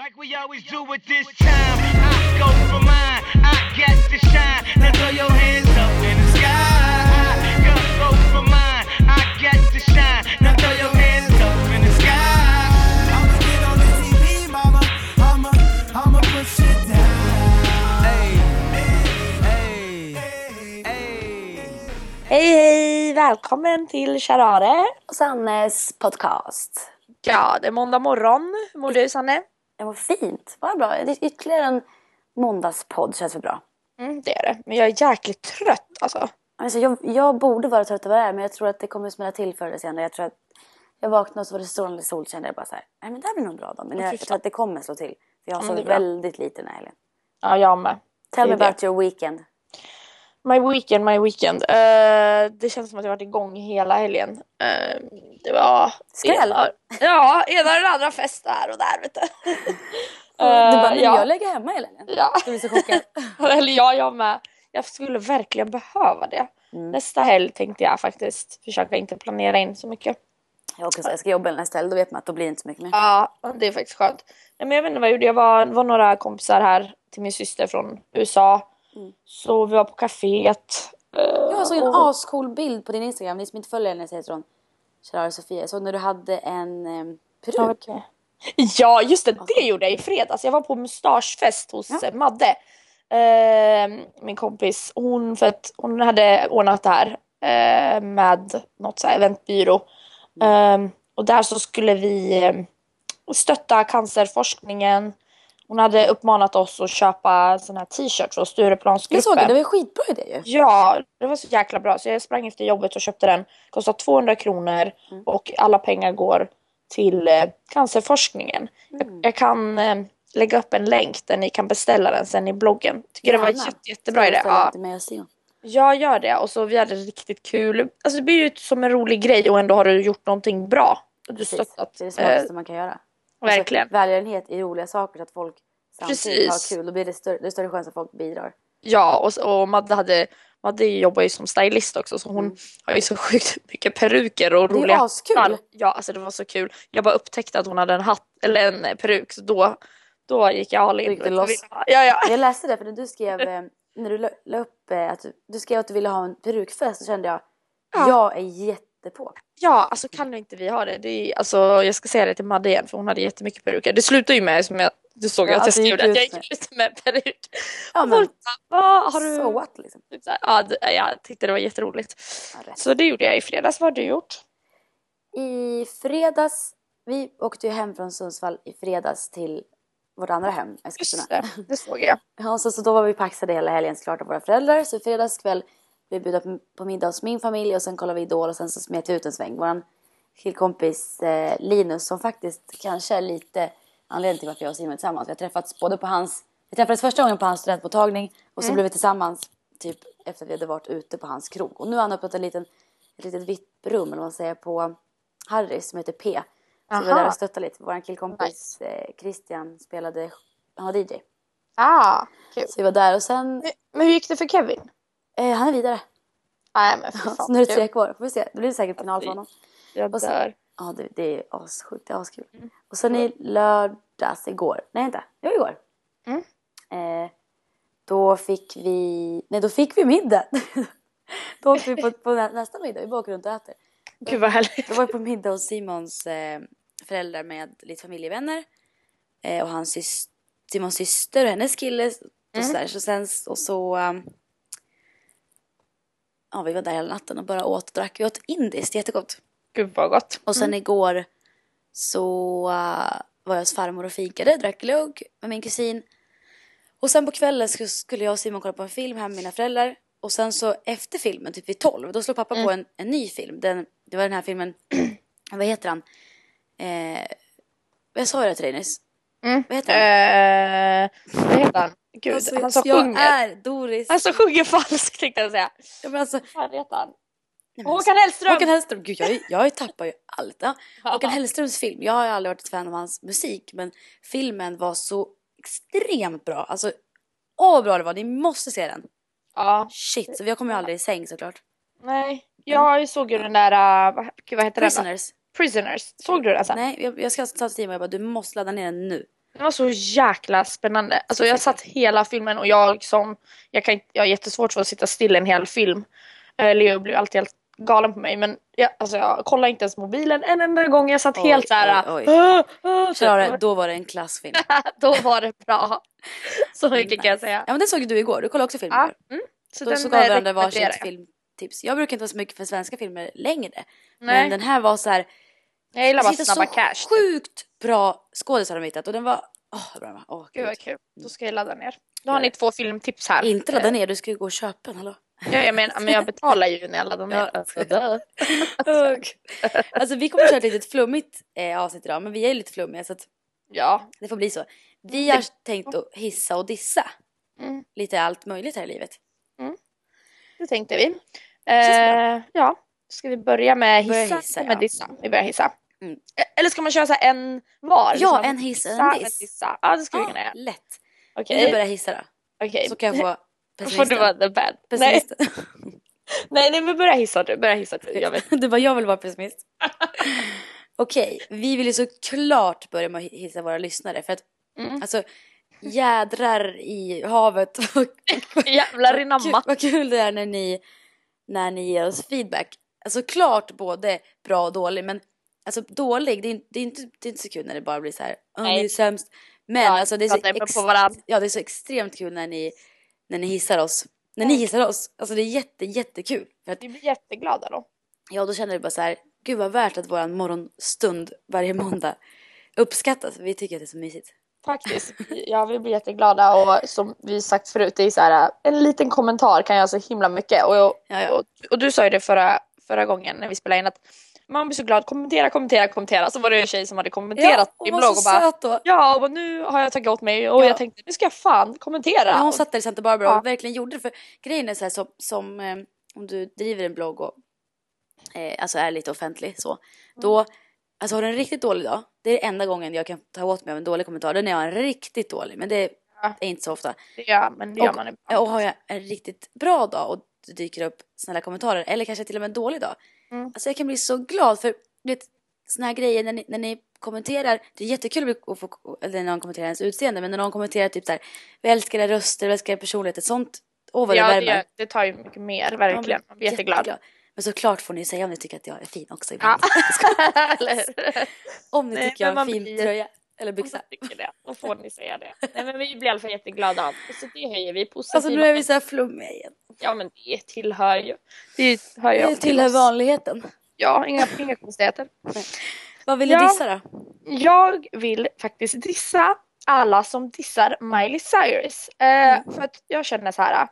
Like we always do at this time, I go for mine. I get to shine. Now throw your hands up in the sky. I go for mine. I get to shine. Now throw your hands up in the sky. I'ma get on the TV, mama. I'ma, I'ma push it down. Hey, hey, hey. Hej hej! Välkommen till Charare. och Sannes podcast. Ja, det är måndag morgon. Hur mår du Sanne? Det var fint, vad bra. Det är ytterligare en måndagspodd känns väl bra. Mm, det är det. Men jag är jäkligt trött alltså. Alltså, jag, jag borde vara trött över det här men jag tror att det kommer smälla till förr eller senare. Jag tror att jag vaknade och så var det strålande sol kände jag bara så här, nej men det här blir nog bra då. Men jag, jag tror att det kommer slå till. För jag har Ja, sovit väldigt lite den här helgen. Ja, jag med. Tell me about your weekend. My weekend, my weekend. Eh, det känns som att jag varit igång hela helgen. Eh, det var... Skräll. Ena, ja, ena eller andra fest där och där vet du. du bara, ja. jag lägger hemma hela helgen. Ja. Du blir så chockad. Eller ja, jag med. Jag skulle verkligen behöva det. Mm. Nästa helg tänkte jag faktiskt försöka inte planera in så mycket. jag, också, så jag ska jobba nästa helg, då vet man att då blir det inte så mycket mer. Ja, det är faktiskt skönt. Nej, men jag vet inte vad jag gjorde. Jag var, var några kompisar här till min syster från USA. Så vi var på kaféet. eh, Jag såg en och- ascool bild på din Instagram, ni som inte följer henne säger från Gerard Sofia. Såg när du hade en um, Ja, peruk. okej. Ja, just det. Det gjorde jag i fredags. Jag var på mustaschfest hos Ja. eh, Madde. Eh, min kompis. Hon, för att hon hade ordnat det här eh, med något så här eventbyrå. Eh, och där så skulle vi stötta cancerforskningen. Hon hade uppmanat oss att köpa sån här t-shirts från Jag Stureplansgruppen. såg det, det var en skitbra idé ju. Ja, det var så jäkla bra. Så jag sprang efter jobbet och köpte den. Kostar 200 kronor Mm. och alla pengar går till eh, cancerforskningen. Mm. Jag, jag kan eh, lägga upp en länk där ni kan beställa den sen i bloggen. Tycker det var Gärna. jätte, jättebra idé. Ja, jag gör det och så vi hade riktigt kul. Alltså det blir ju som en rolig grej och ändå har du gjort någonting bra. Du Precis. stöttat. Det är det eh, smartaste man kan göra. Verkligen. Alltså, välgörenhet i roliga saker så att folk samtidigt Precis. har kul. Då blir det större, det är större chans att folk bidrar. Ja, och, och Madde, hade, Madde jobbar ju som stylist också så hon har ju så sjukt mycket peruker och Mm. Det är ju roliga askul. Ja, alltså det var så kul. Jag bara upptäckte att hon hade en hatt, eller en peruk, så då, då gick jag all in. Gick det loss? Ja, ja. Jag läste det för när du skrev, eh, när du la, upp eh, att du, skrev att du ville ha en perukfest så kände jag, Ja. jag är jättepå. ja, alltså kan inte vi ha det? det är, alltså, jag ska säga det till Madde igen för hon hade jättemycket peruker. Det slutade ju med, som jag, du såg Ja, att jag skrev att jag gick ut med peruk. Ja men, folk "Ah, har du... so what liksom. Typ Ja, jag tyckte det var jätteroligt. Ja. Så det gjorde jag i fredags. Vad har du gjort? I fredags, vi åkte ju hem från Sundsvall i fredags till vårt andra hem, Eskilstuna. Just det, det såg jag. Ja, så, så då var vi paxade hela helgen såklart av våra föräldrar. Så i fredags kväll blev vi bjudna på, middag hos min familj och sen kollade vi Idol och sen så smet vi ut en sväng. Våran killkompis eh, Linus som faktiskt kanske är lite anledningen till varför jag och Simon är tillsammans. Vi har träffats både på hans, vi träffades första gången på hans studentmottagning och så blev vi tillsammans typ efter att vi hade varit ute på hans krog. Och nu har han öppnat en liten, ett litet vitt rum eller vad man säger på Harrys som heter P. Så vi var Aha. där och stöttade lite. Vår killkompis eh, Christian spelade, han var DJ. Ah, kul. Så vi var där och sen, Men hur gick det för Kevin? Eh, han är vidare. Nej men för Så fan. nu är det tre kvar. Får vi se. Det blir säkert final för honom. Jag Och sen- dör. Ja, det, det är assjukt. Det är askul. Och sen i lördags, igår. Nej, inte. Jo, igår. Mm. Eh, då fick vi... Nej, då fick vi middag. då åkte vi på, på nä- nästa middag. Vi bara åker runt och äter. Gud vad härligt. Då var vi på middag hos Simons eh, föräldrar med lite familjevänner. Eh, och hans sys- Simons syster och hennes kille. Och, sådär. så sen, och så... Um, ja, vi var där hela natten och bara åt och drack. Vi åt indiskt, jättegott. Gud vad gott. Och sen igår så uh, var jag hos farmor och fikade, drack glögg med min kusin. Och sen på kvällen sk- skulle jag och Simon kolla på en film här med mina föräldrar. Och sen så efter filmen, typ vid 12, då slog pappa på en, en ny film. Den, det var den här filmen, vad heter han? Eh, jag sa ju det till dig nyss. Mm. Vad heter han? Eh, vad heter han? Gud, Alltså, han som jag sjunger. är Doris. Han som sjunger falskt tänkte jag säga. Ja, men alltså, Vad heter han? nej, men Håkan Hellström! Håkan Hellström, gud jag, jag tappar ju allt. Ja. Håkan Hellströms film, jag har ju aldrig varit ett fan av hans musik men filmen var så extremt bra. Alltså, åh vad bra det var, ni måste se den. Ja, Shit, så jag kommer ju aldrig i säng såklart. nej. Jag såg ju den där, uh, vad, gud, vad heter den? då? Prisoners. Prisoners. Såg du den sen? Nej, jag, jag ska ta till Simon jag bara du måste ladda ner den nu. Den var så jäkla spännande. Alltså jag satt hela filmen och jag som, jag, kan, jag har jättesvårt för att sitta still en hel film. Eh, Leo blir alltid helt galen på mig men jag, alltså jag kollar inte ens mobilen en enda gång. Jag satt Oj, helt såhär. oj, oj. "Ah, ah", typ. Klara, då var det en klassfilm. Då var det bra. Så mycket kan jag säga. Ja men den såg du igår, du kollade också film Ja, mm. Så Då den så gav eh, varandra varsitt jag. Filmtips. Jag brukar inte vara så mycket för svenska filmer längre. Nej, Men den här var så här. jag gillar bara det snabba så cash. Typ. sjukt bra skådisar de hittat och den var, åh vad bra. Åh, Gud vad kul. Då ska jag ladda ner. Då har ni två filmtips här. Inte ladda ner, du ska ju gå och köpa den, hallå. Ja, jag, menar, men jag betalar ju när jag laddar ner. Alltså, alltså vi kommer att köra ett litet flummigt eh, avsnitt idag men vi är ju lite flummiga så att ja. det får bli så. Vi har tänkt att hissa och dissa. Mm. Lite allt möjligt här i livet. Det tänkte vi. Eh, ja, ska vi börja med Börja hissa, hissa, eller med ja. dissa? Vi börjar hissa. Mm. Eh, Eller ska man köra så en var? Ja, Liksom, en hiss, en hissa, diss. dissa. Ja, det skulle vi Ja, kunna göra. lätt. Okej. Vi börjar hissa då. Okej. Så kan jag få Då får du pessimisten. vara the bad. Nej, pessimisten. nej, nej, men börja hissa du. Börja hissa du. Jag vet. Du bara, jag vill vara pessimist. Okej, vi vill ju såklart börja med att hissa våra lyssnare för att Mm. alltså jädrar i havet. Jävlar i namma. vad kul det är när ni, när ni ger oss feedback. Alltså klart både bra och dålig men alltså dålig det är, inte- det är, inte, det är inte så kul när det bara blir så här. "Åh, Nej. ni är sämst. Men Ja, alltså det är, så ex- ja, det är så extremt kul när ni, när ni hissar oss. När ni hissar oss. Alltså det är jätte, jättekul. För att Vi blir jätteglada då. Ja, då känner vi bara så här, gud vad värt att våran morgonstund varje måndag uppskattas. Vi tycker att det är så mysigt. Faktiskt. Ja, vi blir jätteglada och som vi sagt förut, det är så här, en liten kommentar kan göra så himla mycket. Och, Ja, ja. och, och du sa ju det förra, förra gången när vi spelade in att man blir så glad, kommentera, kommentera, kommentera. Så var det en tjej som hade kommenterat hon din blogg och bara då. Ja, och nu har jag tagit åt mig och Ja. jag tänkte nu ska jag fan kommentera. Ja, hon satt där i Santa Barbara Ja. och verkligen gjorde det. För grejen är så här som, som eh, om du driver en blogg och eh, alltså är lite offentlig så. Då, alltså har du en riktigt dålig dag. Det är det enda gången jag kan ta åt mig av en dålig kommentar. Den är jag en riktigt dålig. Men det Ja. är inte så ofta. Gör, men det gör Och, man ibland. ja, och har jag en riktigt bra dag och det dyker upp snälla kommentarer eller kanske till och med en dålig dag. Mm. Alltså jag kan bli så glad för du vet såna här grejer när ni, när ni kommenterar. Det är jättekul att få, eller när någon kommenterar ens utseende men när någon kommenterar typ så här vi älskar era röster, vi älskar er personlighet. Sånt, åh vad det ja, det, värmer. det tar ju mycket mer, verkligen. Man blir jätteglad. Men såklart får ni säga om ni tycker att jag är fin också ibland. Ja. Eller? Om ni Nej, tycker jag har en fin blir- tröja eller byxa. tycker det, då får ni säga det. Nej, men vi blir i alla fall jätteglada. Så det höjer vi. Positiva. Alltså nu är vi så här flummiga igen. Ja men det tillhör ju. Det hör ju Det till tillhör oss. vanligheten. Ja, inga, inga konstigheter. Vad vill Ja. ni dissa då? Jag vill faktiskt dissa alla som dissar Miley Cyrus. Eh, Mm. För att jag känner så här.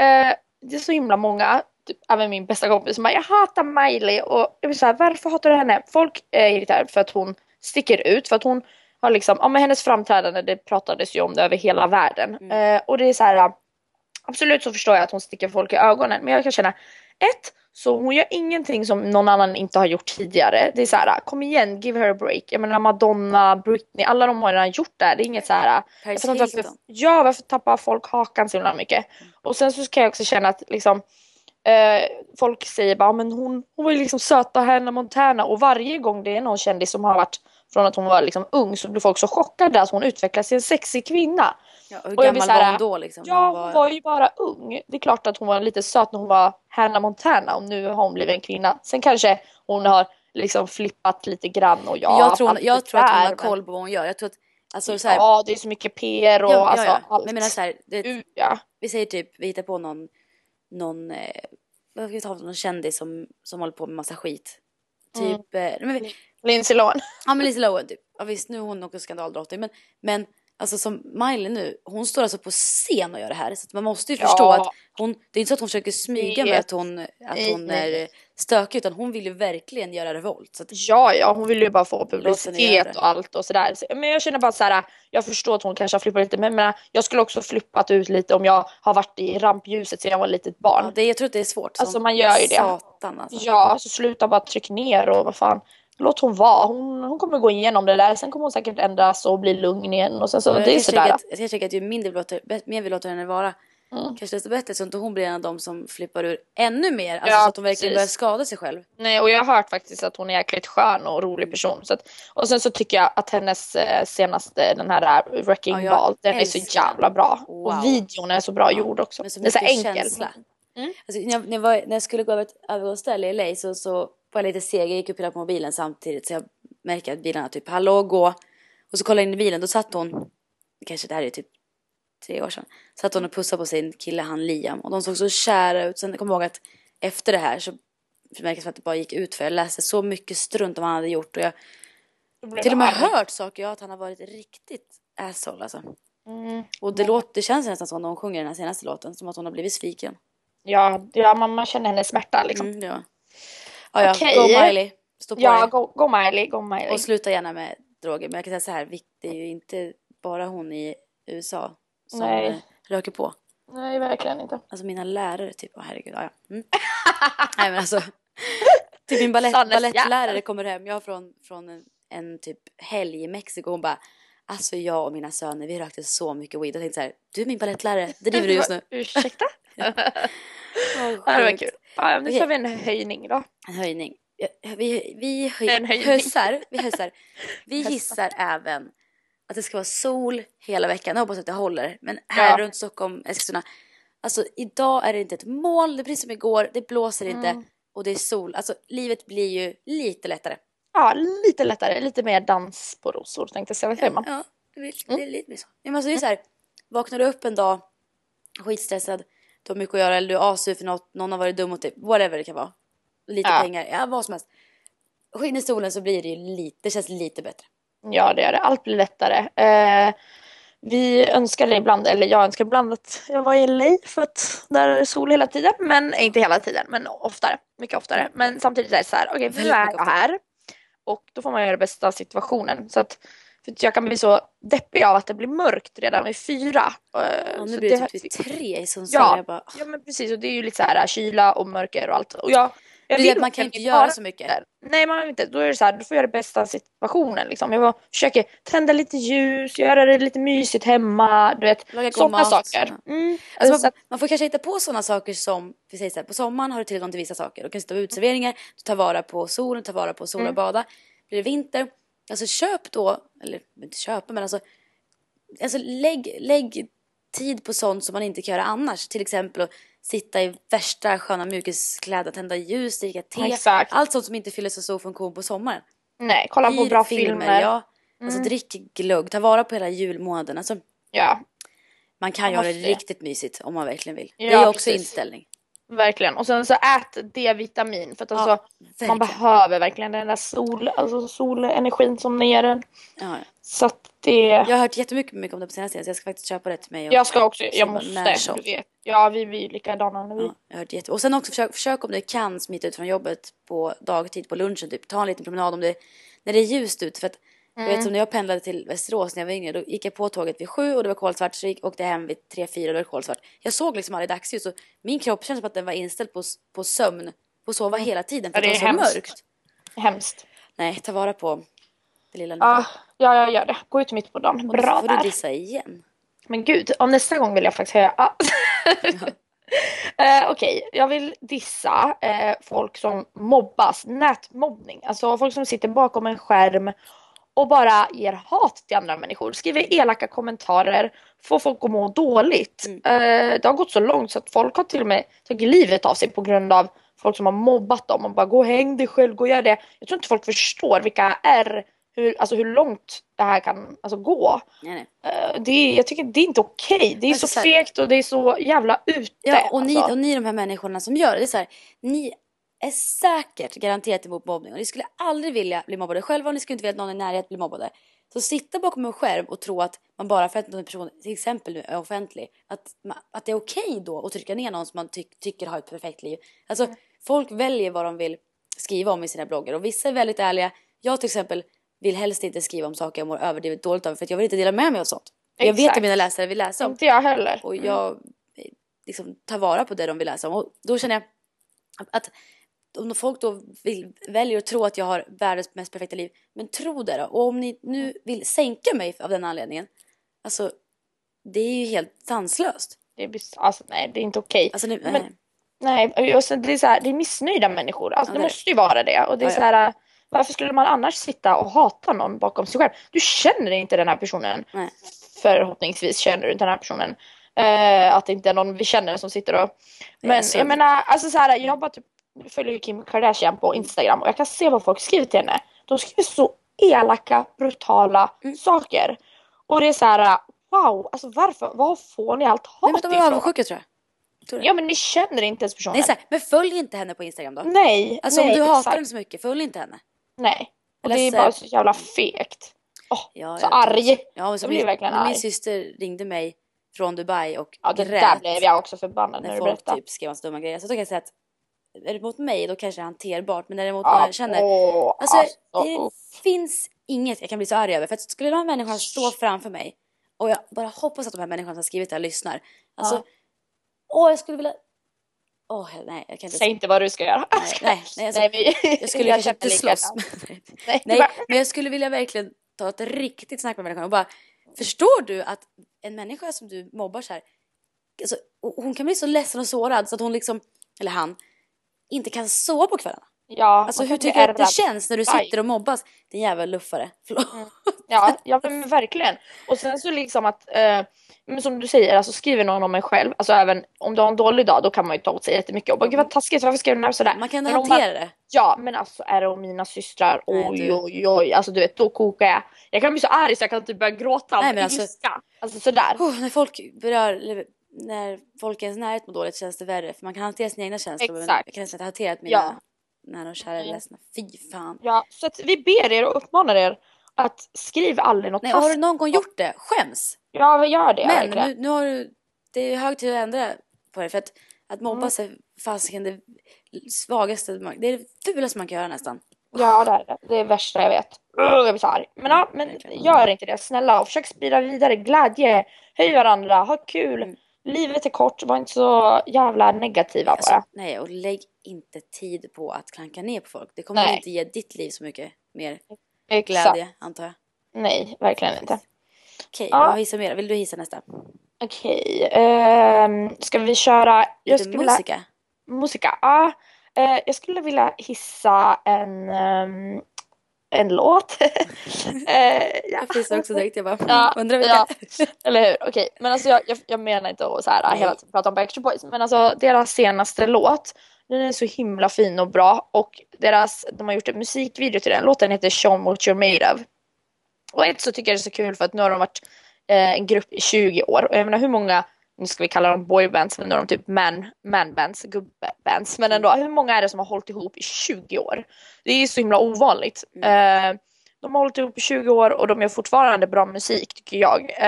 Eh, det är så himla många, typ, även min bästa kompis, som bara jag hatar Miley och jag vill säga varför hatar du henne? Folk är irriterade för att hon sticker ut, för att hon har liksom, ja men hennes framträdande det pratades ju om det över hela världen. Mm. Eh, och det är så här. Absolut så förstår jag att hon sticker folk i ögonen men jag kan känna ett, så hon gör ingenting som någon annan inte har gjort tidigare. Det är så här, kom igen, give her a break. Jag menar Madonna, Britney, alla de har redan gjort det. här. Det är inget så här. Paris inte varför, ja, varför tappar folk hakan så himla mycket? Och sen så kan jag också känna att liksom eh, folk säger bara men hon, hon var ju liksom söta Hannah Montana och varje gång det är någon kändis som har varit från att hon var liksom ung så blir folk så chockade att hon utvecklas till en sexig kvinna. Ja, och hur Och jag gammal var hon då liksom? Ja, Hon hon var ju bara ung. Det är klart att hon var lite söt när hon var Hannah Montana och nu har hon blivit en kvinna. Sen kanske hon har liksom flippat lite grann och ja, jag tror, hon, jag tror att hon har koll på vad hon gör. Jag tror att, alltså så här, Ja, det är så mycket PR och ja, alltså ja, ja. allt. Men menar så här, det, ja. vi säger typ, vi hittar på någon, någon, eh, vad ska vi ta någon kändis som, som håller på med massa skit. Mm. Typ, eh, nej, men, Lindsay Lohan. ja men Lindsay Lohan typ. Ja visst, nu är hon också skandaldrottning men, men alltså som Miley nu, hon står alltså på scen och gör det här. Så att man måste ju Ja. förstå att hon, det är inte så att hon försöker smyga med att hon, att hon är stökig utan hon vill ju verkligen göra revolt. Så att, Ja, ja, hon vill ju bara få publicitet och allt och sådär. Så- Men jag känner bara så här, jag förstår att hon kanske har flippat lite, men jag, menar, jag skulle också flippat ut lite om jag har varit i rampljuset sedan jag var ett litet barn. ja, det, jag tror att det är svårt. Alltså, man gör ju det. Satan alltså. Ja, så sluta bara tryck ner och vad fan. Låt hon vara. Hon, hon kommer gå igenom det där. Sen kommer hon säkert ändras och bli lugn igen. Och sen så, Jag det är kan sådär. tycka att, jag kan tycka att ju mindre vi låter, mer vi låter henne vara, kanske desto bättre så att inte hon blir en av dem som flippar ur ännu mer. Alltså Ja, så att hon verkligen precis. börjar skada sig själv. Nej, och jag har hört faktiskt att hon är jäkligt skön och rolig person. Så att, och sen så tycker jag att hennes eh, senaste, den här eh, Wrecking Ja, Ball, den är så älskar jävla bra. Wow. Och videon är så bra gjord också. Med så det är så enkel. känsla. Mm. Alltså, när, jag, när, jag var, när jag skulle gå över ett övergångsställe i LA så, så var jag lite seg. Jag gick och pillade på mobilen samtidigt så jag märker att bilarna typ hallå gå. Och så kollade jag in i bilen, då satt hon, kanske det här är typ tre år sedan, satt hon och pussade på sin kille han Liam och de såg så kära ut. Sen kom jag ihåg att efter det här så det som att det bara gick ut för jag läste så mycket strunt om vad han hade gjort och jag till och med jag arg. hört saker, ja att han har varit riktigt asshole alltså. Mm. Och det, låter, det känns nästan som när hon sjunger den här senaste låten, som att hon har blivit sviken. Ja, ja man, man känner hennes smärta liksom. Mm, ja. Ja, ja. Okej. Go Miley. Stå på Ja, go, go Miley, go Miley. Och sluta gärna med droger. Men jag kan säga så här, det är ju inte bara hon i USA som Nej. eh, röker på. Nej, verkligen inte. Alltså mina lärare typ, åh herregud, ja, ja. Mm. Nej men alltså. Typ min balett, balettlärare kommer hem, jag från, från en, en typ helg i Mexiko. Hon bara, alltså jag och mina söner vi rökte så mycket weed. Jag tänkte så här, du är min balettlärare, driver du just nu? Ursäkta? Ja, det var kul. Ja, nu tar vi en höjning då. En höjning. Vi, vi höj, En höjning. höjsar, vi höjsar. Vi hissar även att det ska vara sol hela veckan. Jag hoppas att det håller. Men här Ja. runt Stockholm, Eskilstuna. Alltså idag är det inte ett moln, det är precis som igår. Det blåser inte Mm. och det är sol. Alltså livet blir ju lite lättare. Ja, lite lättare. Lite mer dans på rosor tänkte jag säga. Vad säger man? Ja, det, blir, Mm. det är lite mer så. Men alltså, det är så här, vaknar du upp en dag skitstressad, du har mycket att göra eller du är asur för något, någon har varit dum mot dig, whatever det kan vara. Lite Ja. pengar, ja vad som helst. Skinn i solen så blir det ju lite, det känns lite bättre. Ja, det gör det. Allt blir lättare. Eh, vi önskar ibland, eller jag önskar ibland att jag var i LA för att där är sol hela tiden. Men inte hela tiden, men oftare. Mycket oftare. Men samtidigt är det så här, okej, nu Väldigt är jag här. Och då får man göra det bästa av situationen. Så att, för jag kan bli så deppig av att det blir mörkt redan vid fyra. Eh, Ja, nu så blir det typ vid tre i Sundsvall. Ja. Jag bara, Ja men precis och det är ju lite så här kyla och mörker och allt. Och jag, jag vill man kan inte göra så mycket. där. Nej man vill inte. Då är det så här, då får göra det bästa av situationen liksom. Jag försöker tända lite ljus, göra det lite mysigt hemma, du vet. Sådana saker. Mm. Alltså, så man, man får kanske hitta på sådana saker som, vi säger så här, på sommaren har du tillgång till vissa saker. Du kan sitta på uteserveringar, du tar vara på solen, tar vara på solen och bada. Blir det vinter, alltså köp då, eller inte köpa men alltså, alltså lägg, lägg tid på sånt som man inte kan göra annars. Till exempel att sitta i värsta sköna mjukiskläder, tända ljus, dricka te. Exakt. Allt sånt som inte fyller så stor funktion på sommaren. nej, kolla på bra filmer. Ja. Alltså drick glögg, ta vara på hela julmånaden. Alltså, Ja, man kan Man göra det riktigt mysigt om man verkligen vill. det Ja, är också precis. inställning. Verkligen. Och sen så ät D-vitamin för att alltså, man verkligen. behöver verkligen den där sol, alltså solenergin som ger den. Ja, ja. Så att det... Jag har hört jättemycket mycket om det på senaste tiden så jag ska faktiskt köpa det till mig. Och, Jag ska också, jag måste. vet. Ja, vi, vi är likadana nu. ja, jag har hört jätte... Och sen också försök, försök om du kan smita ut från jobbet på dagtid på lunchen typ. Ta en liten promenad om det, när det är ljust ut. För att jag Mm. vet som när jag pendlade till Västerås när jag var yngre då gick jag på tåget vid sju och det var kolsvart så gick, åkte jag hem vid tre, fyra och då var det kolsvart. Jag såg liksom aldrig dagsljus och min kropp kändes som att den var inställd på, på sömn. På att sova hela tiden för Mm. Ja, det det var så hemskt. mörkt. Hemskt. Nej, ta vara på det lilla nu. Ja, ja, jag gör det. Gå ut mitt på dagen. och då Bra får du dissa igen. Men gud, om nästa gång vill jag faktiskt höja. Ah. Eh, Okej, jag vill dissa eh, folk som mobbas, nätmobbning. Alltså folk som sitter bakom en skärm och bara ger hat till andra människor. Skriver elaka kommentarer, får folk att må dåligt. Eh, det har gått så långt så att folk har till och med tagit livet av sig på grund av folk som har mobbat dem och bara gå och häng dig själv, gå och gör det. Jag tror inte folk förstår vilka är, hur, alltså hur långt det här kan alltså, gå. Nej, nej. Eh, det är, jag tycker det är inte okej. Det är Alltså, så så här- fegt och det är så jävla ute. Ja, och ni, alltså. och ni de här människorna som gör det, det är så här, ni är säkert garanterat emot mobbning och ni skulle aldrig vilja bli mobbade själva och ni skulle inte vilja att någon i närheten blir mobbade. Så sitta bakom en skärm och tro att man bara för att en person till exempel är offentlig, att, att det är okej då att trycka ner någon som man ty- tycker har ett perfekt liv. Alltså folk väljer vad de vill skriva om i sina bloggar och vissa är väldigt ärliga. Jag till exempel vill helst inte skriva om saker jag mår överdrivet dåligt av för att jag vill inte dela med mig av sånt. Jag vet Exakt. att mina läsare vill läsa om Inte jag heller. och jag eh, liksom tar vara på det de vill läsa om. Och då känner jag att om folk då vill, väljer att tro att jag har världens mest perfekta liv, men tro det då. Och om ni nu vill sänka mig av den anledningen, alltså det är ju helt sanslöst. Det är, alltså, nej, det är inte okej. Alltså nu, Men- nej. Nej, och sen, det, är så här, det är missnöjda människor. Alltså, Ja, det det måste ju vara det. Och det är Ja, så här, varför skulle man annars sitta och hata någon bakom sig själv? Du känner inte den här personen. Nej. Förhoppningsvis känner du inte den här personen. Eh, att det inte är någon vi känner som sitter och... Men jag menar, alltså så här, jag bara typ följer ju Kim Kardashian på Instagram och jag kan se vad folk skriver till henne. De skriver så elaka, brutala Mm. saker. Och det är så här, wow, alltså varför? Var får ni allt hat men de är ifrån? avundsjuka tror jag. Tror? Ja men ni känner inte ens personen. Nej, så här, men följ inte henne på Instagram då. Nej, Alltså nej, om du hatar exakt. henne så mycket, följ inte henne. Nej. Och det är bara så jävla fegt. Åh, Ja, så arg. Ja, så Jag blir min, verkligen när min arg. syster ringde mig från Dubai och Ja, det grät där blev jag också förbannad när när du folk berättade. typ skrev massa dumma grejer. Så då kan jag säga att är det mot mig då kanske det är hanterbart men är det mot någon jag känner. Alltså, alltså, det finns inget jag kan bli så arg över. För att skulle de här människorna stå framför mig och jag bara hoppas att de här människorna som har skrivit det här lyssnar. Alltså, Ja. åh jag skulle vilja... Åh nej, jag kan inte... Säg inte vad du ska göra. Nej, nej, nej, alltså, Nej, men- Jag skulle kanske inte slåss. Nej, men jag skulle vilja verkligen ta ett riktigt snack med människan och bara Förstår du att en människa som du mobbar så här alltså, hon kan bli så ledsen och sårad så att hon liksom, eller han, inte kan sova på kvällarna. Ja, Alltså man hur tycker du att det känns när du sitter och mobbas? Din jävla luffare. Förlåt. Ja, ja men verkligen. Och sen så liksom att, eh, men som du säger, alltså skriver någon om mig själv, alltså även om du har en dålig dag då kan man ju ta åt sig jättemycket och bara gud vad taskigt, varför skrev du den här sådär? Man kan om hantera det. Ja, men alltså är det om mina systrar, Nej, oj du- oj oj, alltså du vet då kokar jag. Jag kan bli så arg så jag kan typ börja gråta Nej, men alltså- ilska. Alltså sådär. Oh, när folk berör, eller när folk i ens närhet mår dåligt känns det värre. För man kan hantera sina egna känslor men Exakt. jag kan inte hantera att mina Ja. nära och kära är Mm. ledsna. Fy fan. Ja, så att vi ber er och uppmanar er att skriv aldrig något Nej, har du någon gång gjort det? Skäms! Ja, vi gör det Men nu, nu har du, det är hög tid att ändra på det för att, att mobba Mm. sig fasiken det svagaste, det är det fulaste man kan göra nästan. Ja, det är det. Det är det värsta jag vet. Jag blir så arg. Men ja, men gör inte det. Snälla, och försök sprida vidare glädje. Höj varandra, ha kul. Livet är kort, var inte så jävla negativa Alltså, bara. nej, och lägg inte tid på att klanka ner på folk. Det kommer inte ge ditt liv så mycket mer Exakt. glädje, antar jag. Nej, verkligen inte. Okej, Ja. vad hissar mer? Vill du hissa nästa? Okej, ehm, ska vi köra... Jag Lite vilja- musika? Musika, ja. Eh, jag skulle vilja hissa en, ehm, en låt. eh, ja. Jag fissade också direkt. Jag bara, Ja, undrar vilka? ja. Eller hur? Okej, men alltså jag, jag, jag menar inte att så här, hela tiden prata om Backstreet Boys. Men alltså deras senaste låt, den är så himla fin och bra. Och deras, de har gjort en musikvideo till den. Låten heter Show What You're Made Of. Och ett så tycker jag det är så kul för att nu har de varit eh, en grupp i 20 år. Och jag menar hur många, nu ska vi kalla dem boybands, men nu är de typ man, manbands, gubbebands. Men ändå, hur många är det som har hållit ihop i 20 år? Det är ju så himla ovanligt. Eh, de har hållit ihop i 20 år och de gör fortfarande bra musik tycker jag. Eh,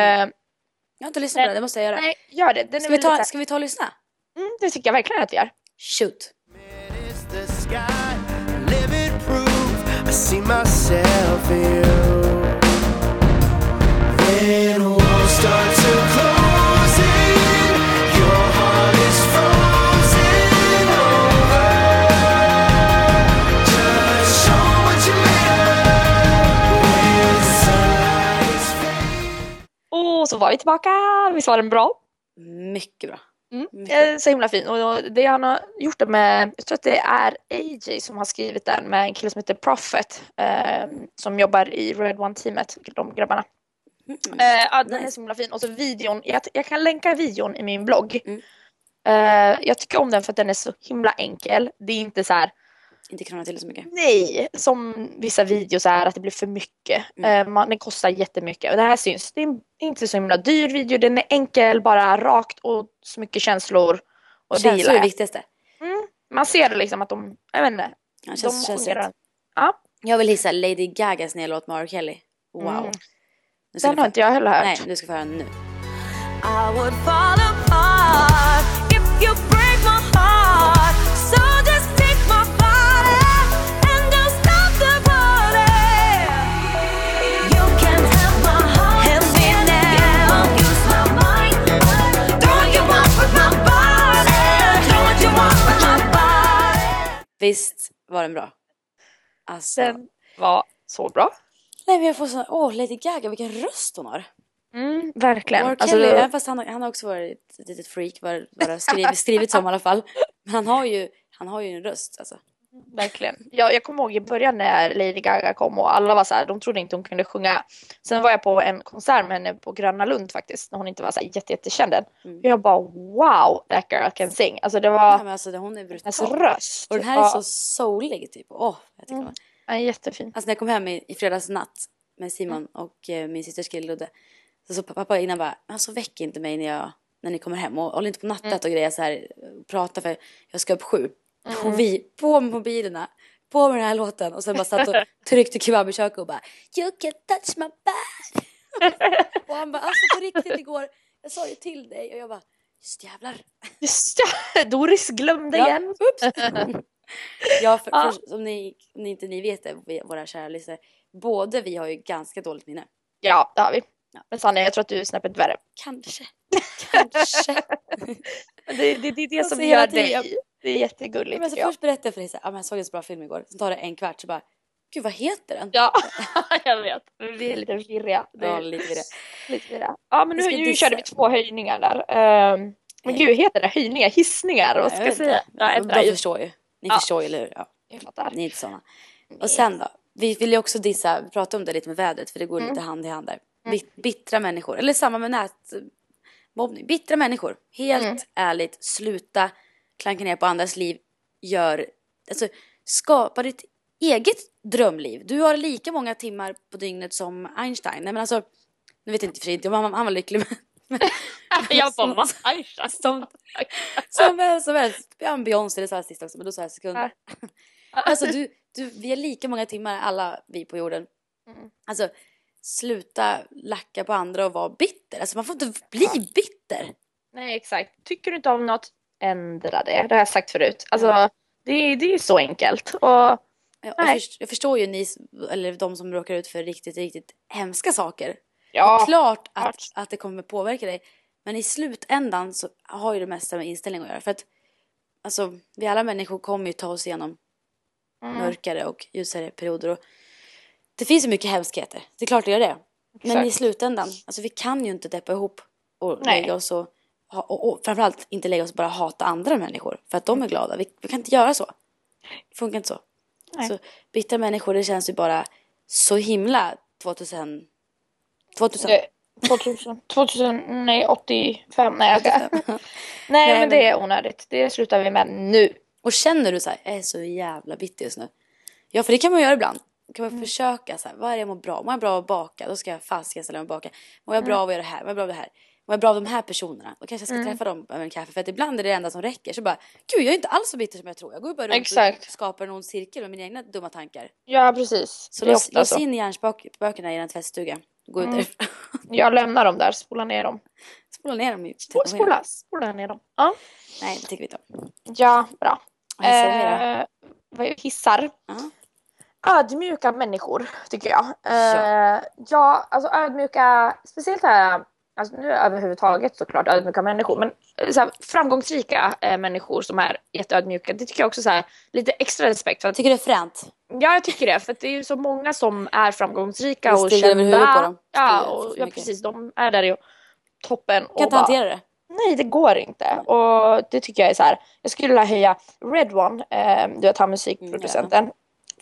Jag har inte lyssnat på den, det måste jag göra. nej, gör det. Den Ska är vi, ta, här- ska vi ta och lyssna? mm, det tycker jag verkligen att vi gör. Shoot! It's the sky, living proof. I see myself in så var vi tillbaka. Visst var den bra? Mycket bra. Mm. Mycket. Eh, Så himla fin. Och det han har gjort det med, jag tror att det är AJ som har skrivit den med en kille som heter Prophet. Eh, som jobbar i Red One-teamet, de grabbarna. Eh, ja, den är så himla fin. Och så videon, jag, jag kan länka videon i min blogg. Mm. Eh, jag tycker om den för att den är så himla enkel. Det är inte så här, Inte krångla till det så mycket. nej, som vissa videos är att det blir för mycket. Mm. Eh, man, den kostar jättemycket. Och det här syns. Det är inte så himla dyr video. Den är enkel, bara rakt och så mycket känslor. Och det Känslor är det viktigaste. Man ser liksom att de, jag vet inte. Ja, De känns, känns sjunger rätt. Ja, Jag vill hissa Lady Gagas nya låt med R. Kelly. Wow. Mm. Nu ska den har inte jag heller hört. Nej, du ska få höra den nu. I would fall apart if you break my heart. Visst var den bra? Alltså. Den var så bra. Nej men jag får sån, åh Lady Gaga vilken röst hon har. Mm, verkligen. R. Alltså, Kelly, även fast han, han har också varit ett litet freak, det har skrivit, skrivit som i alla fall. Men han har ju, han har ju en röst alltså. Verkligen. Jag, jag kommer ihåg i början när Lady Gaga kom och alla var så här, de trodde inte hon kunde sjunga. Sen var jag på en konsert med henne på Gröna Lund faktiskt, när hon inte var så här jätte, jättekänd än. Mm. Jag bara wow, that girl can sing. Alltså det var men alltså, hon är hennes brutal. röst. Och den här är så soulig typ. Åh, jag tycker Mm. den. ja, jättefin. Alltså när jag kom hem i, i fredags natt med Simon och eh, min systers kille Ludde. Så, så pappa innan bara, alltså väck inte mig när, jag, när ni kommer hem och håll inte på nattat och grejer så här. Prata för jag ska upp sju. Och vi på med mobilerna, på med den här låten och sen bara satt och tryckte kebab i köket och bara You can touch my back. och han bara, alltså på riktigt igår, jag sa ju till dig och jag bara, just jävlar. Just ja, Doris glömde Ja, igen. Oops. ja, för, Ja. för, om, ni, om ni inte ni vet det, vi- våra kära lyssnare. Både vi har ju ganska dåligt minne. Ja, det har vi. Ja. Men Sanna, jag tror att du är snäppet värre. Kanske. Kanske. Det, det, det är det som gör dig. Det är jättegulligt. men så först berättade jag för dig så här, men jag såg en så bra film igår. Sen tar det en kvart så bara, gud vad heter den? Ja, jag vet. Vi är lite virriga. Det Ja, lite det. lite virriga. Ja, men nu, nu körde vi två höjningar där. Ehm, men gud, heter det höjningar? Hissningar? Vad ska Jag säga? Ja, de förstår ju. Ni Ja. förstår ju, eller hur? Ja, Jag fattar. ni är inte såna. Och sen då? Vi vill ju också dissa, vi pratade om det lite med vädret för det går Mm. lite hand i hand där. Bit, bittra människor, eller samma med nätmobbning. Bittra människor. Helt Mm. ärligt, sluta klanka ner på andras liv. Gör, alltså skapa ditt eget drömliv. Du har lika många timmar på dygnet som Einstein. Nej men alltså, nu vet jag inte för inte, han, han var lycklig men Jag bara, Som- vad? Aj, som, som helst, som helst. Beyoncé, det sa jag sist också, men då sa jag sekunder. Alltså du, du, vi har lika många timmar alla vi på jorden. Mm. Alltså sluta lacka på andra och vara bitter. Alltså man får inte bli bitter. Nej, exakt. Tycker du inte om något, ändra det. Det har jag sagt förut. Alltså, det, är- det är så enkelt. Och Jag, jag, Nej. först, jag förstår ju ni, eller de som råkar ut för riktigt, riktigt hemska saker. ja, Klart att, klart. att det kommer påverka dig. Men i slutändan så har ju det mesta med inställning att göra. För att alltså, vi alla människor kommer ju ta oss igenom Mm. mörkare och ljusare perioder. Och det finns ju mycket hemskheter. Det är klart det gör det. Men Exakt. i slutändan, alltså vi kan ju inte deppa ihop och Nej. lägga oss och, och, och framförallt inte lägga oss och bara hata andra människor för att de är glada. Vi, vi kan inte göra så. Det funkar inte så. Nej. Så bittra människor, det känns ju bara så himla 2000... 2000. Det- 2000, 2000, nej 85, nej jag ska. Nej, Nej, men men- det är onödigt. Det slutar vi med nu. Och känner du så här, jag är så jävla bitter just nu. Ja, för det kan man göra ibland. Kan man Mm. försöka så här, vad är det jag mår bra? Mår jag bra av att baka? Då ska jag fasiken ställa mig och baka. Mår jag bra Mm. av att göra det här? Mår jag bra av det här? Mår jag bra av de här personerna? Då kanske jag ska träffa dem över en kaffe. För att ibland är det det enda som räcker. Så bara, gud jag är inte alls så bitter som jag tror. Jag går bara runt och Exakt. skapar en ond cirkel med mina egna dumma tankar. Ja, precis. Så lås, lås in hjärnspökena i en tvättstuga. Gå ut Mm. därifrån. Jag lämnar dem där, spola ner dem. Spola ner dem Spola, spola, spola ner dem. Ja, Nej, det tycker vi inte om. ja bra. Vad hissar du mer Ödmjuka människor, tycker jag. Eh, ja, alltså ödmjuka, speciellt här, alltså nu överhuvudtaget såklart ödmjuka människor, men eh, här, framgångsrika eh, människor som är jätteödmjuka, det tycker jag också så här, lite extra respekt för. Att, Tycker det är fränt? ja, jag tycker det, för att det är ju så många som är framgångsrika och kända. på dem. Ja, och, ja, precis, de är där i toppen. Kan inte hantera det? Nej, det går inte. Och det tycker jag är så här. Jag skulle vilja höja Red One, eh, du vet han musikproducenten.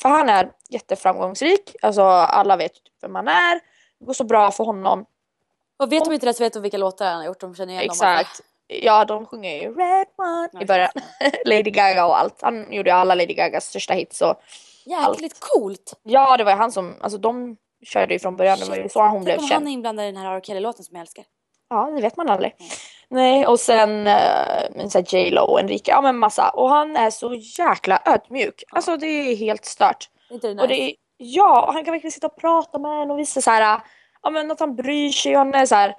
För han är jätteframgångsrik. Alltså alla vet vem han är. Det går så bra för honom. Och vet de inte det så vet de vilka låtar han har gjort. De känner igen dem. Exakt. Ja, de sjunger ju Red One i början. Lady Gaga och allt. Han gjorde ju alla Lady Gagas största hits. Och, Jäkligt coolt. ja, det var ju han som, alltså de körde ju från början. Det var ju så hon blev Tänk om känd. han är inblandad i den här R. Kelly-låten som jag älskar. Ja, det vet man aldrig. Nej, och sen så här J Lo och Enrique, ja men massa. Och han är så jäkla ödmjuk. Alltså det är helt stört. Inte det nice? Och det är, ja, och han kan verkligen sitta och prata med en och visa så här, ja men att han bryr sig och han är så här,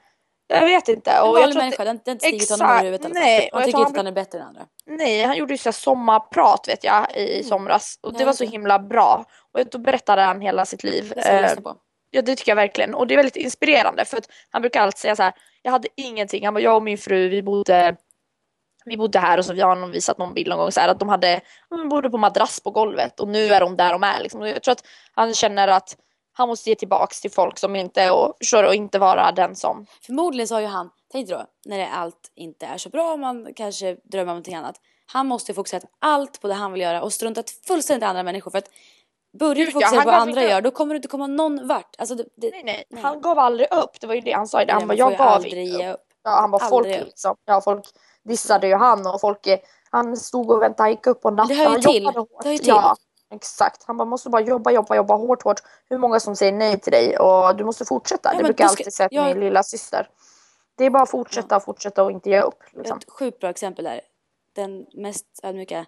jag vet inte. en Och vanlig jag tror människa, det det har inte stigit honom över huvudet nej, och Han jag tycker inte han han är bättre än andra. nej, han gjorde ju så sommarprat vet jag i somras. Och Ja, det var så himla bra. Och då berättade han hela sitt liv. Det ska jag Eh, lyssna på. Ja det tycker jag verkligen och det är väldigt inspirerande för att han brukar alltid säga så här. Jag hade ingenting, han bara jag och min fru vi bodde vi bodde här och så vi har någon visat någon bild någon gång så här att de hade, de bodde på madrass på golvet och nu är de där de är liksom. Jag tror att han känner att Han måste ge tillbaks till folk som inte, och, förstår och inte vara den som... Förmodligen så har ju han, tänk dig då, när det allt inte är så bra, och man kanske drömmer om någonting annat. Han måste fokusera allt på det han vill göra och strunta fullständigt i andra människor för att börjar du ja, fokusera på vad andra inte- gör då kommer du inte komma någon vart. Alltså det, det, Nej, nej, Nej. han gav aldrig upp. Det var ju det han sa. Det. Han bara, jag gav inte upp. upp. Ja, han bara, folk, Aldrig liksom, ja, folk dissade ju han och folk, eh, han stod och väntade, han gick upp på natten. Det hör ju till. hårt. Det hör ju till. Ja, exakt. Han bara, måste bara jobba, jobba, jobba hårt, hårt. Hur många som säger nej till dig och du måste fortsätta. Ja, det brukar jag ska- alltid säga till jag- min lilla syster. Det är bara att fortsätta, fortsätta och inte ge upp. Liksom. Ett sjukt bra exempel där. Den mest ödmjuka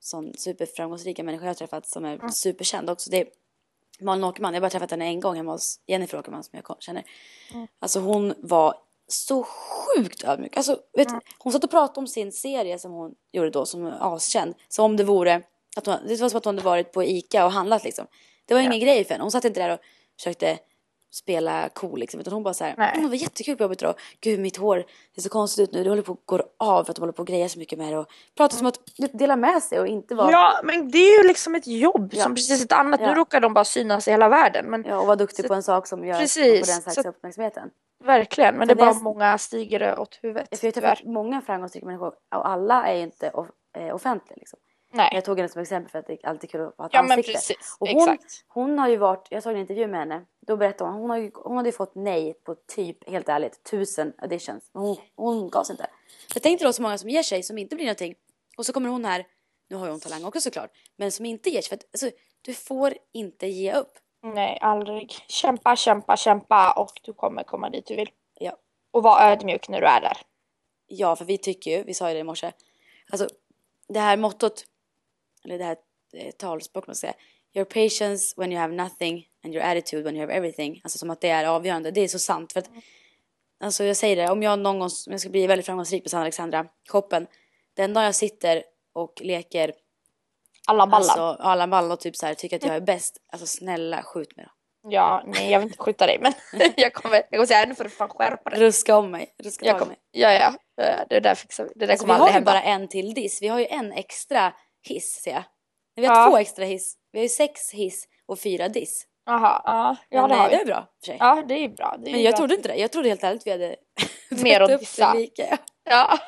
sån superframgångsrika människa jag har träffat som är Mm. superkänd också. Det är Malin Åkerman. Jag har bara träffat henne en gång hemma hos Jennifer Åkerman som jag känner. Mm. Alltså hon var så sjukt ödmjuk. Alltså, vet, Mm. Hon satt och pratade om sin serie som hon gjorde då som askänd. Som om det vore, att hon, det var som att hon hade varit på Ica och handlat liksom. Det var ingen grej för henne. Hon satt inte där och försökte spela cool liksom. Utan hon bara såhär, Nej. det var jättekul på jobbet idag. Gud mitt hår ser konstigt ut nu. Det håller på att gå av för att de håller på att greja så mycket med det. Och prata som att dela med sig och inte vara Ja, men det är ju liksom ett jobb Ja. som precis ett annat. Ja. Nu råkar de bara synas i hela världen. Men Ja, och vara duktig Så- på en sak som gör Precis, på den slags så- uppmärksamheten. verkligen. Men Så det är bara är- många stiger åt huvudet. Jag har träffat många framgångsrika människor och alla är inte eh, offentliga liksom. Nej. Jag tog henne som exempel för att det är alltid kul att ha ett Ja men ansikte. precis. Och hon, Exakt. hon har ju varit, jag såg en intervju med henne, då berättade hon, hon, har ju, hon hade ju fått nej på typ, helt ärligt, tusen auditions. Men hon, hon gav sig inte. Jag tänkte då så många som ger sig, som inte blir någonting. Och så kommer hon här, nu har ju hon talang också såklart, men som inte ger sig. För att, alltså, du får inte ge upp. Nej, aldrig. Kämpa, kämpa, kämpa och du kommer komma dit du vill. Ja. Och var ödmjuk när du är där. Ja, för vi tycker ju, vi sa ju det i morse, alltså det här mottot, eller det här eh, talspråket man ska säga, your patience when you have nothing and your attitude when you have everything, alltså som att det är avgörande, det är så sant för att Alltså jag säger det, om jag någon gång, om jag ska bli väldigt framgångsrik på Sanna Alexandra, shoppen, den dag jag sitter och leker Alla ballar. alltså alla ballar och typ så här, tycker att jag är bäst, alltså snälla skjut mig då. Ja, nej jag vill inte skjuta dig men jag kommer, jag kommer säga nu får du fan skärpa dig. Ruska om mig, ruska Jag kommer, mig. ja, ja, det där fixar vi. Det där Alltså, vi kommer har aldrig ju hända. bara en till diss. Vi har ju en extra hiss ser jag. Vi har Ja. två extra hiss. Vi har ju sex hiss och fyra diss. Jaha, ja, ja det har det är bra för sig. Ja, det är bra. Det är Men jag bra. trodde inte det. Jag trodde helt ärligt vi hade Mer att dissa. lika. Ja.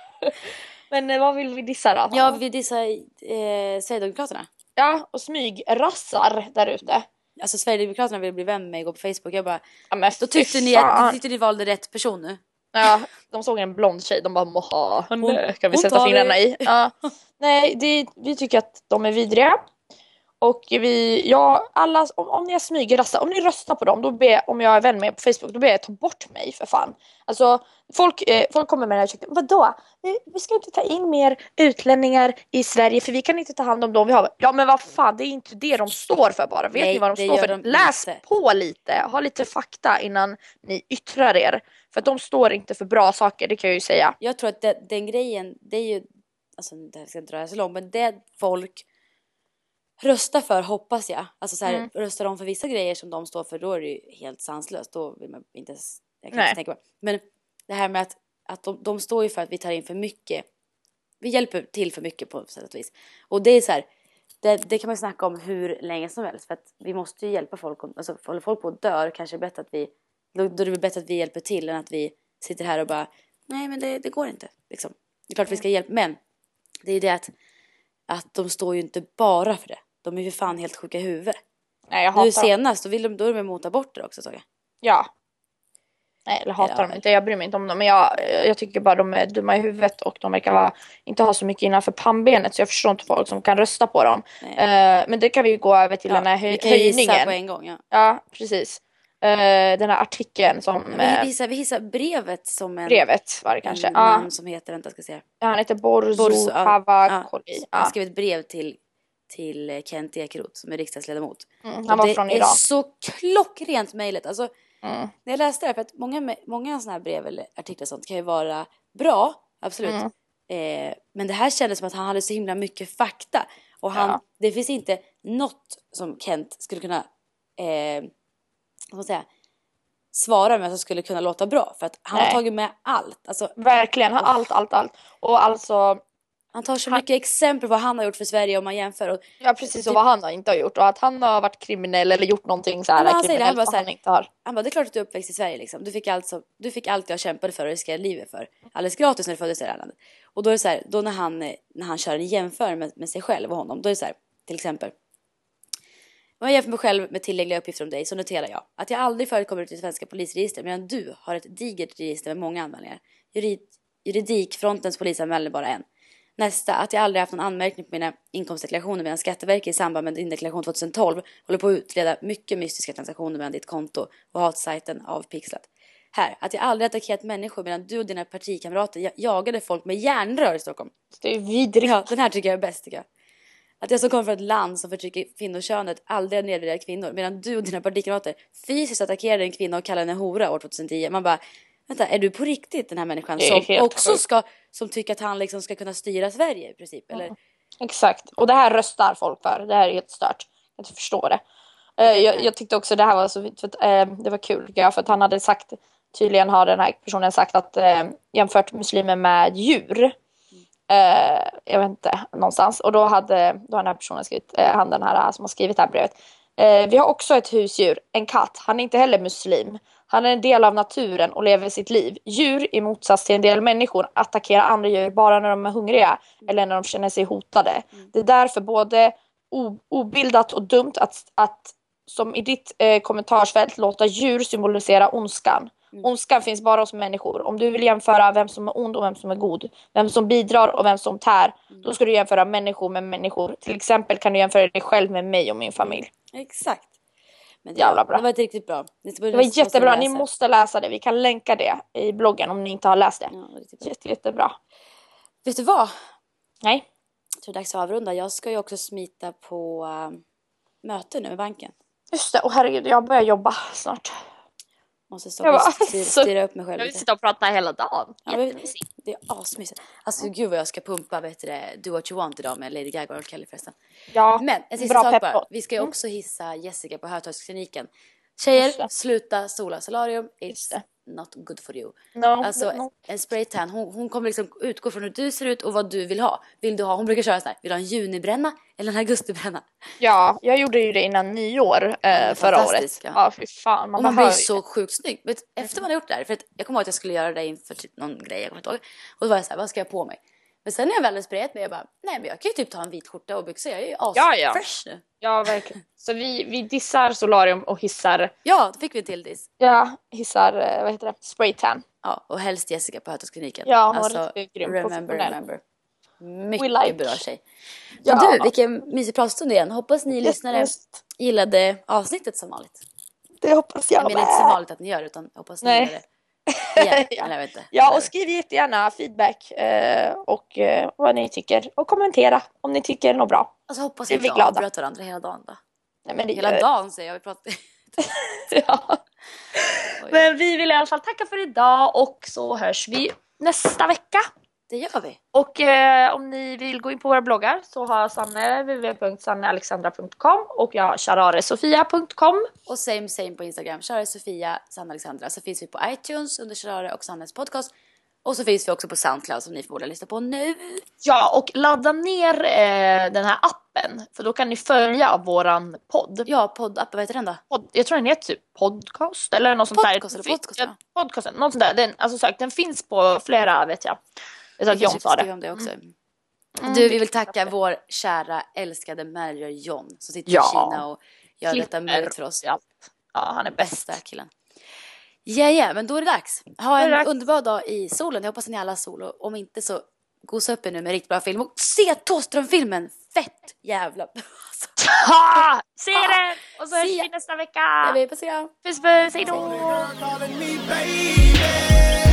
Men eh, vad vill vi dissa då? Ja, vi dissar eh, Sverigedemokraterna. ja och smygrassar där ute. Alltså Sverigedemokraterna vill bli vän med mig gå på Facebook. Jag bara, Ja, men då tyckte ni, att, tyckte ni valde rätt person nu. Ja, de såg en blond tjej, de bara moha, henne kan vi sätta fingrarna vi." i. Ja. Nej, det, vi tycker att de är vidriga. Och vi, ja, alla, om, om ni har smygrassar, om ni röstar på dem, då ber, om jag är vän med er på Facebook, då ber jag ta bort mig för fan. Alltså, folk, eh, folk kommer med den här ursäkten, vadå? Vi, vi ska inte ta in mer utlänningar i Sverige för vi kan inte ta hand om dem vi har. Ja men vad fan, det är inte det de står för bara. Vet Nej, ni vad de står för? de Läs inte. på lite, ha lite fakta innan ni yttrar er. För de står inte för bra saker, det kan jag ju säga. Jag tror att det, den grejen, det är ju, alltså det här ska inte dra så långt, men det folk röstar för hoppas jag. Alltså så här, Mm. röstar de för vissa grejer som de står för då är det ju helt sanslöst. Då vill man inte ens, jag kan Nej. inte tänka mig. Men det här med att, att de, de står ju för att vi tar in för mycket. Vi hjälper till för mycket på sätt och vis. Och det är så här, det, det kan man snacka om hur länge som helst. För att vi måste ju hjälpa folk. Alltså håller folk på att dör kanske är bättre att vi, då, då är det bättre att vi hjälper till än att vi sitter här och bara nej men det, det går inte. Liksom. Det är klart vi ska hjälpa men det är det att, att de står ju inte bara för det. De är ju fan helt sjuka i huvudet. Nej jag Nu hatar dem. senast, då, vill de, då är de emot aborter också såg jag. Ja. Nej, eller hatar Ja. dem inte. Jag bryr mig inte om dem. Men jag, jag tycker bara de är dumma i huvudet och de verkar vara, inte ha så mycket innanför pannbenet. Så jag förstår inte folk som kan rösta på dem. Eh, men det kan vi ju gå över till den här vi höj- kan ju gissa höjningen. på en gång. Ja. Ja, precis. Eh, den här artikeln som... Vi, eh, vi, hissar, vi hissar brevet som en, brevet var det kanske. en Ja, som heter, vänta ska se. han heter Borzo, Borzo, ja. Kavakoli. Han Ja. skrev ett brev till, till Kent Ekeroth som är riksdagsledamot. Mm, han var det från är Iran. så klockrent mejlet. Alltså, Mm. när jag läste det för att många, många sådana här brev eller artiklar och sånt kan ju vara bra, absolut. Mm. Eh, men det här kändes som att han hade så himla mycket fakta. Och han, Ja. det finns inte något som Kent skulle kunna, eh, vad säga, svara med som skulle kunna låta bra. För att han Nej. har tagit med allt. Alltså, Verkligen, allt, allt, allt. Och alltså, Han tar så Han- mycket exempel på vad han har gjort för Sverige om man jämför. Och, Ja precis, och vad han har inte har gjort och att han har varit kriminell eller gjort någonting så här han det, han kriminellt bara så här- han inte har. han bara, det är klart att du är uppväxt i Sverige liksom. Du fick allt, som, du fick allt jag kämpade för och riskerade livet för. Alldeles gratis när du föddes i det här landet. Och då är det så här, då när han, när han kör en jämför med, med sig själv och honom. Då är det så här, till exempel. Om jag jämför mig själv med tillgängliga uppgifter om dig så noterar jag att jag aldrig förut kommer ut i svenska polisregister medan du har ett digert register med många anmälningar. Jurid, juridikfrontens polis anmäler bara en. Nästa, att jag aldrig haft någon anmärkning på mina inkomstdeklarationer medan Skatteverket i samband med din deklaration 2012 håller på att utreda mycket mystiska transaktioner mellan ditt konto och hatsajten avpixlat. Här, att jag aldrig attackerat människor medan du och dina partikamrater ja- jagade folk med järnrör i Stockholm. Det är vidrigt. Ja, den här tycker jag är bäst tycker jag. Att jag som kommer från ett land som förtrycker kvinnokönet aldrig har nedvärderat kvinnor medan du och dina partikamrater fysiskt attackerade en kvinna och kallade henne hora år 2010. Man bara, vänta, är du på riktigt den här människan som också sjukt. ska, som tycker att han liksom ska kunna styra Sverige i princip? Eller? Exakt, och det här röstar folk för. Det här är helt stört. Jag inte förstår det. Eh, jag, jag tyckte också det här var så att, eh, det var kul jag, för att han hade sagt tydligen har den här personen sagt att eh, jämfört muslimer med djur. Jag vet inte, någonstans. Och då hade då den här personen skrivit, han den här som har skrivit det här brevet. Vi har också ett husdjur, en katt. Han är inte heller muslim. Han är en del av naturen och lever sitt liv. Djur, i motsats till en del människor, attackerar andra djur bara när de är hungriga eller när de känner sig hotade. Det är därför både obildat och dumt att, att som i ditt eh, kommentarsfält låta djur symbolisera ondskan. Ondskan finns bara hos människor. Om du vill jämföra vem som är ond och vem som är god, vem som bidrar och vem som tär, då ska du jämföra människor med människor. Till exempel kan du jämföra dig själv med mig och min familj. Exakt. Men det, Jävla bra. Det var riktigt bra. Det, Det var jättebra, ni måste läsa det. Vi kan länka det i bloggen om ni inte har läst det. Ja, det var. Jätte, jättebra. Vet du vad? Nej, Jag tror det är dags att avrunda. Jag ska ju också smita på uh, möte nu med banken. just det. Och herregud, jag börjar jobba snart. Måste stå Jag och bara, styra, styra upp mig själv lite. och prata hela dagen. Ja, men det är asmysigt. Alltså gud vad jag ska pumpa vet du, Do What You Want idag med Lady Gaga och R. Kelly förresten. Ja, Men en sista sak bara. Vi ska ju också hissa Jessica på Hötorgskliniken. Tjejer, sluta sola solarium. It's. Not good for you. No, Alltså no. en spraytan, hon, hon kommer liksom utgå från hur du ser ut och vad du vill ha. Vill du ha, hon brukar köra så här, vill du ha en junibränna eller en augustibränna? Ja, jag gjorde ju det innan nyår eh, förra året. ja. Ja, fy fan. Man Och man blir ju så sjukt snygg. Vet, efter man har gjort det här, för att jag kommer ihåg att jag skulle göra det inför typ någon grej, jag kommer inte ihåg. Och då var jag så här, vad ska jag på mig? Men sen när jag väl hade sprayat mig, jag bara, nej men jag kan ju typ ta en vit skjorta och byxor, jag är ju as Ja, ja. fresh nu. Ja, verkligen. Så vi, vi dissar solarium och hissar, Ja, då fick vi en till diss. ja, hissar, eh, vad heter det, spraytan. Ja, och helst Jessica på Hötorgskliniken. Ja, hon var alltså, riktigt grym, remember, remember. Mycket like. bra tjej. Ja. Men du, vilken mysig pratstund igen. Hoppas ni lyssnare Just, gillade avsnittet som vanligt. det hoppas jag, Jag menar inte som med. vanligt att ni gör utan jag hoppas ni Nej. gillar det. Igen, Ja. eller inte. Ja, och skriv jättegärna feedback eh, och eh, vad ni tycker. Och kommentera om ni tycker något bra. Alltså hoppas vi inte glada. avbröt varandra hela dagen då. Nej, men det Hela gör- dagen säger jag. Vi pratar... Ja. Men vi vill i alla fall tacka för idag och så hörs vi nästa vecka. Det gör vi. Och eh, om ni vill gå in på våra bloggar så har Sanne www.sannealexandra.com och jag har chararesofia.com. Och same same på Instagram. Share Sofia, Sanna Alexandra. Så finns vi på iTunes under Share och Sannes podcast. Och så finns vi också på Soundcloud som ni förmodligen lyssnar på nu. Ja, och ladda ner eh, den här appen för då kan ni följa våran podd. Ja, poddappen, vad heter den då? Podd, jag tror den heter typ podcast eller något sånt Podcast där. eller podcast, ja. Podcasten, något sånt där. Den, alltså, sök, den finns på flera vet jag. Jag vet att Vi John sa det. om det också. Mm, Du, vi vill tacka vår kära älskade manager John som sitter Ja. i Kina och gör detta Klipper möjligt för oss. Ja, ja han är bäst. Bästa killen. Ja, ja, men då är det dags. Ha en dags. underbar dag i solen. Jag hoppas att ni alla har sol och om inte så gosa upp er nu med riktigt bra film och se Thåström-filmen. Fett jävla bra. Alltså! Se den! Och så hörs vi nästa vecka! jag vill puss. Puss me baby.